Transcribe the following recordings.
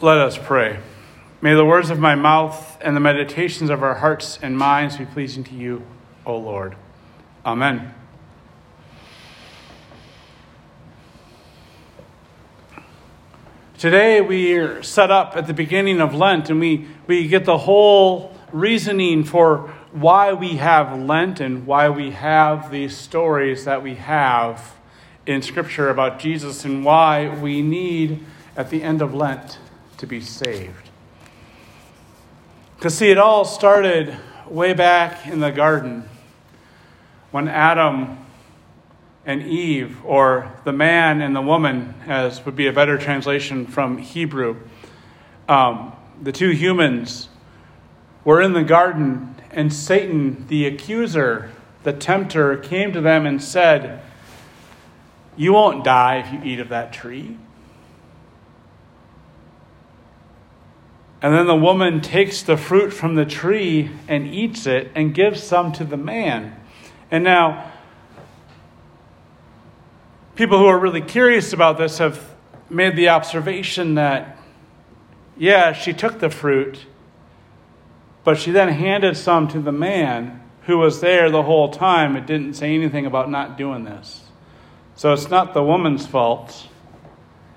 Let us pray. May the words of my mouth and the meditations of our hearts and minds be pleasing to you, O Lord. Amen. Today we are set up at the beginning of Lent and we, we get the whole reasoning for why we have Lent and why we have these stories that we have in Scripture about Jesus and why we need at the end of Lent to be saved. To see, it all started way back in the garden when Adam and Eve, or the man and the woman, as would be a better translation from Hebrew, um, the two humans were in the garden, and Satan, the accuser, the tempter, came to them and said, You won't die if you eat of that tree. And then the woman takes the fruit from the tree and eats it and gives some to the man. And now, people who are really curious about this have made the observation that, yeah, she took the fruit, but she then handed some to the man who was there the whole time and didn't say anything about not doing this. So it's not the woman's fault,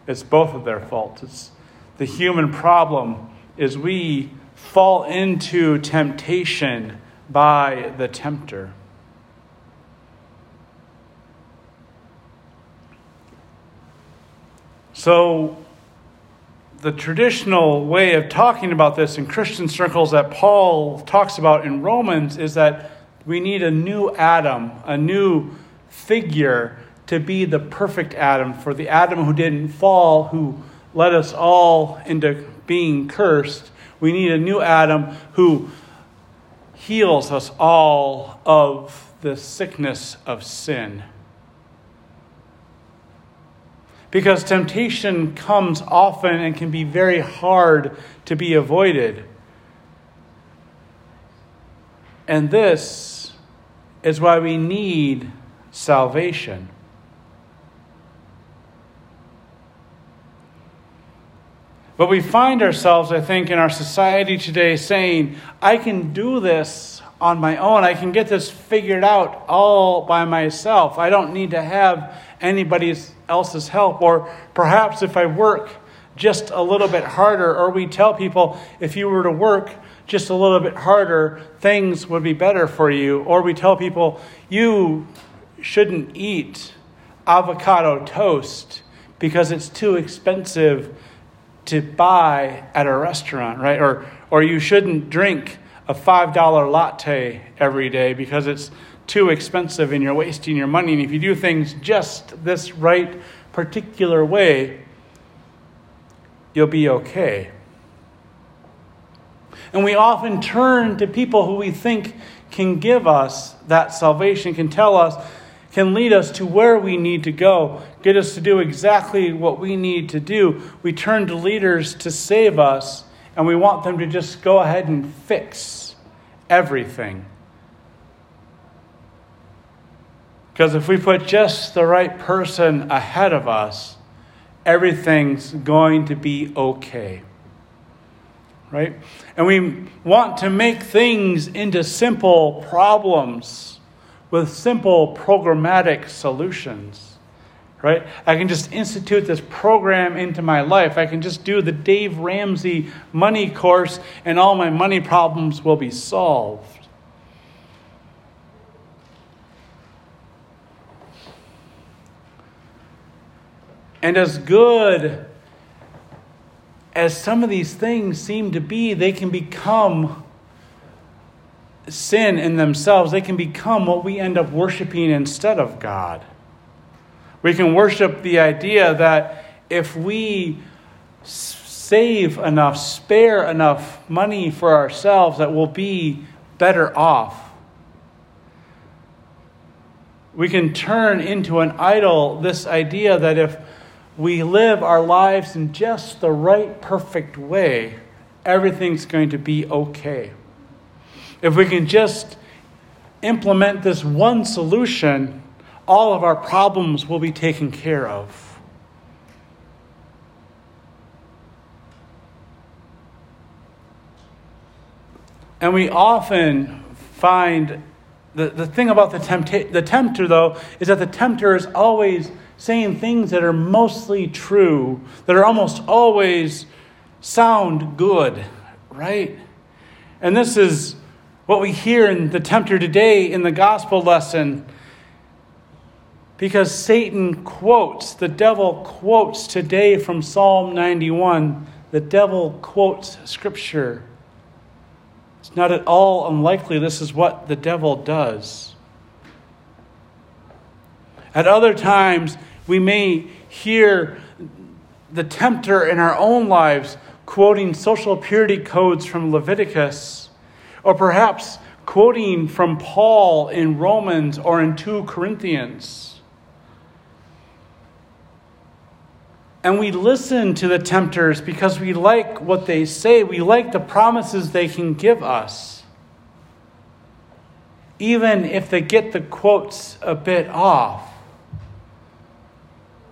it's both of their fault. It's the human problem is we fall into temptation by the tempter. So, the traditional way of talking about this in Christian circles that Paul talks about in Romans is that we need a new Adam, a new figure to be the perfect Adam, for the Adam who didn't fall, who led us all into being cursed, we need a new Adam who heals us all of the sickness of sin. Because temptation comes often and can be very hard to be avoided. And this is why we need salvation. But we find ourselves, I think, in our society today saying, I can do this on my own. I can get this figured out all by myself. I don't need to have anybody else's help. Or perhaps if I work just a little bit harder, or we tell people if you were to work just a little bit harder, things would be better for you. Or we tell people you shouldn't eat avocado toast because it's too expensive to buy at a restaurant, right? Or, or you shouldn't drink a $5 latte every day because it's too expensive and you're wasting your money. And if you do things just this right particular way, you'll be okay. And we often turn to people who we think can give us that salvation, can tell us can lead us to where we need to go, get us to do exactly what we need to do. We turn to leaders to save us, and we want them to just go ahead and fix everything. Because if we put just the right person ahead of us, everything's going to be okay. Right? And we want to make things into simple problems with simple programmatic solutions. Right? I can just institute this program into my life. I can just do the Dave Ramsey money course, and all my money problems will be solved. And as good as some of these things seem to be, they can become sin in themselves, they can become what we end up worshiping instead of God. We can worship the idea that if we save enough, spare enough money for ourselves, that we'll be better off. We can turn into an idol this idea that if we live our lives in just the right, perfect way, everything's going to be okay. If we can just implement this one solution, all of our problems will be taken care of. And we often find the, the thing about the, tempta- the tempter, though, is that the tempter is always saying things that are mostly true, that are almost always sound good, right? And this is what we hear in the tempter today in the gospel lesson. Because Satan quotes, the devil quotes today from Psalm 91, the devil quotes scripture. It's not at all unlikely this is what the devil does. At other times, we may hear the tempter in our own lives quoting social purity codes from Leviticus, or perhaps quoting from Paul in Romans or in 2 Corinthians. And we listen to the tempters because we like what they say. We like the promises they can give us. Even if they get the quotes a bit off.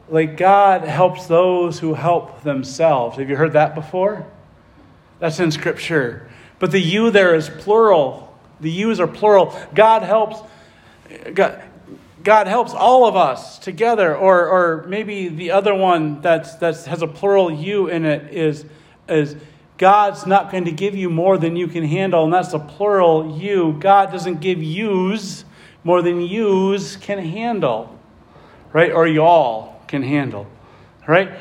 Like God helps those who help themselves. Have you heard that before? That's in Scripture. But the you there is plural. The yous are plural. God helps. God, God helps all of us together, or, or maybe the other one that's, that has a plural you in it is, is God's not going to give you more than you can handle, and that's a plural you. God doesn't give yous more than yous can handle, right? Or y'all can handle, right?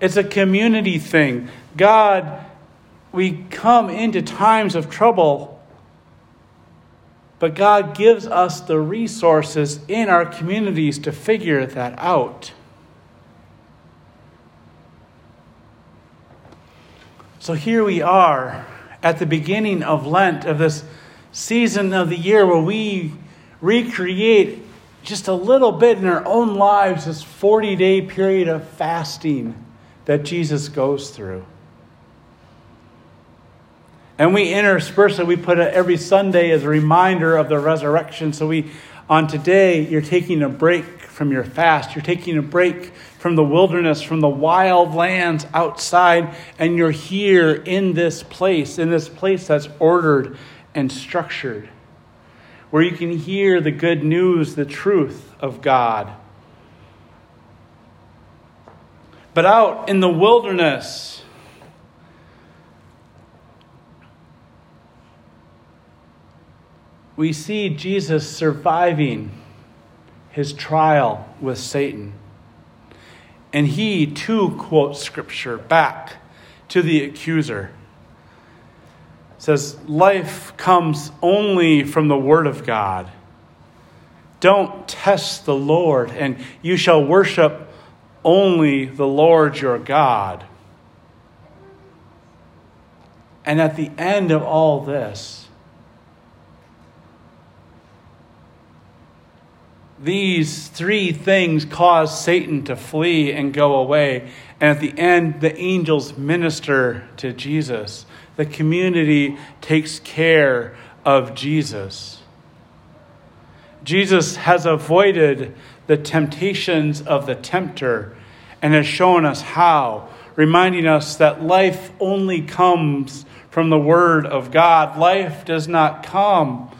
It's a community thing. God, we come into times of trouble but God gives us the resources in our communities to figure that out. So here we are at the beginning of Lent, of this season of the year where we recreate just a little bit in our own lives this 40 day period of fasting that Jesus goes through. And we intersperse it. We put it every Sunday as a reminder of the resurrection. So we, on today, you're taking a break from your fast. You're taking a break from the wilderness, from the wild lands outside, and you're here in this place, in this place that's ordered and structured, where you can hear the good news, the truth of God. But out in the wilderness, we see Jesus surviving his trial with Satan. And he too quotes scripture back to the accuser. It says, Life comes only from the Word of God. Don't test the Lord, and you shall worship only the Lord your God. And at the end of all this, These three things cause Satan to flee and go away. And at the end, the angels minister to Jesus. The community takes care of Jesus. Jesus has avoided the temptations of the tempter and has shown us how, reminding us that life only comes from the Word of God. Life does not come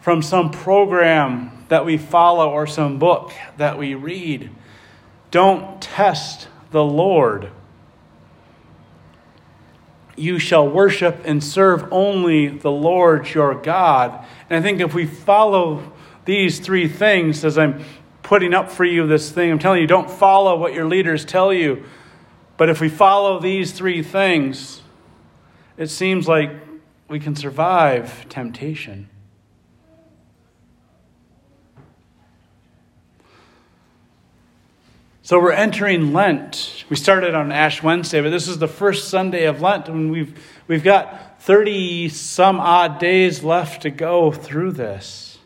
from some program that we follow or some book that we read. Don't test the Lord. You shall worship and serve only the Lord your God. And I think if we follow these three things, as I'm putting up for you this thing, I'm telling you, don't follow what your leaders tell you. But if we follow these three things, it seems like we can survive temptation. So we're entering Lent. We started on Ash Wednesday, but this is the first Sunday of Lent, and we've, we've got 30 some odd days left to go through this.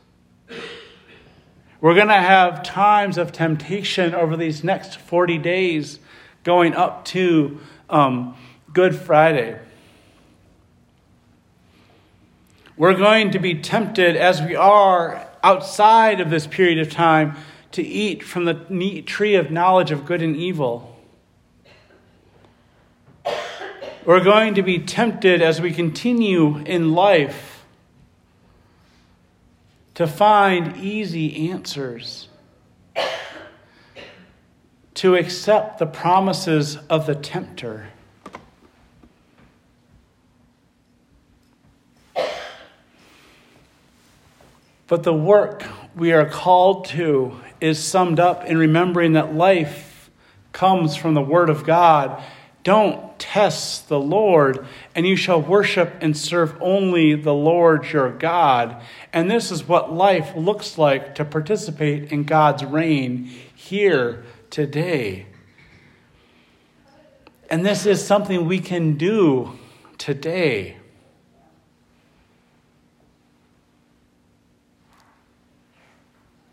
We're going to have times of temptation over these next 40 days going up to um, Good Friday. We're going to be tempted as we are outside of this period of time to eat from the tree of knowledge of good and evil. We're going to be tempted as we continue in life to find easy answers, to accept the promises of the tempter. But the work we are called to is summed up in remembering that life comes from the Word of God. Don't test the Lord, and you shall worship and serve only the Lord your God. And this is what life looks like to participate in God's reign here today. And this is something we can do today.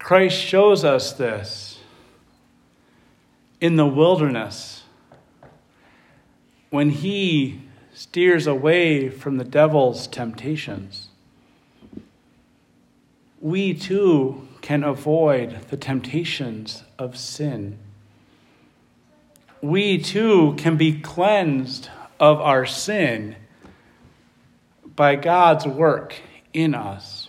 Christ shows us this in the wilderness when he steers away from the devil's temptations. We too can avoid the temptations of sin. We too can be cleansed of our sin by God's work in us.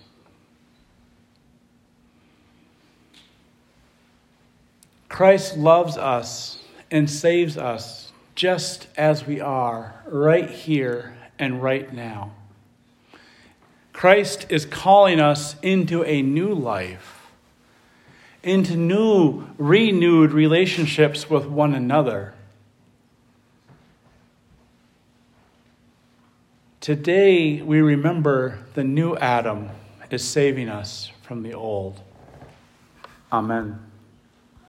Christ loves us and saves us just as we are, right here and right now. Christ is calling us into a new life, into new, renewed relationships with one another. Today, we remember the new Adam is saving us from the old. Amen.